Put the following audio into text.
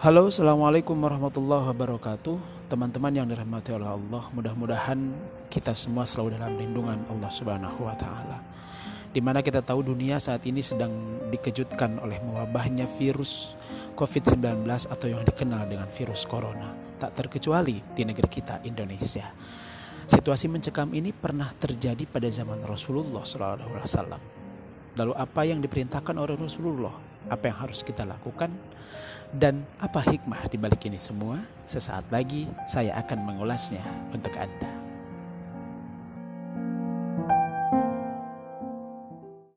Halo, assalamualaikum warahmatullahi wabarakatuh. Teman-teman yang dirahmati oleh Allah, mudah-mudahan kita semua selalu dalam lindungan Allah Subhanahu wa Ta'ala. Di mana kita tahu dunia saat ini sedang dikejutkan oleh mewabahnya virus COVID-19 atau yang dikenal dengan virus corona, tak terkecuali di negeri kita, Indonesia. Situasi mencekam ini pernah terjadi pada zaman Rasulullah SAW. Lalu apa yang diperintahkan oleh Rasulullah? Apa yang harus kita lakukan, dan apa hikmah di balik ini semua. Sesaat lagi saya akan mengulasnya untuk Anda.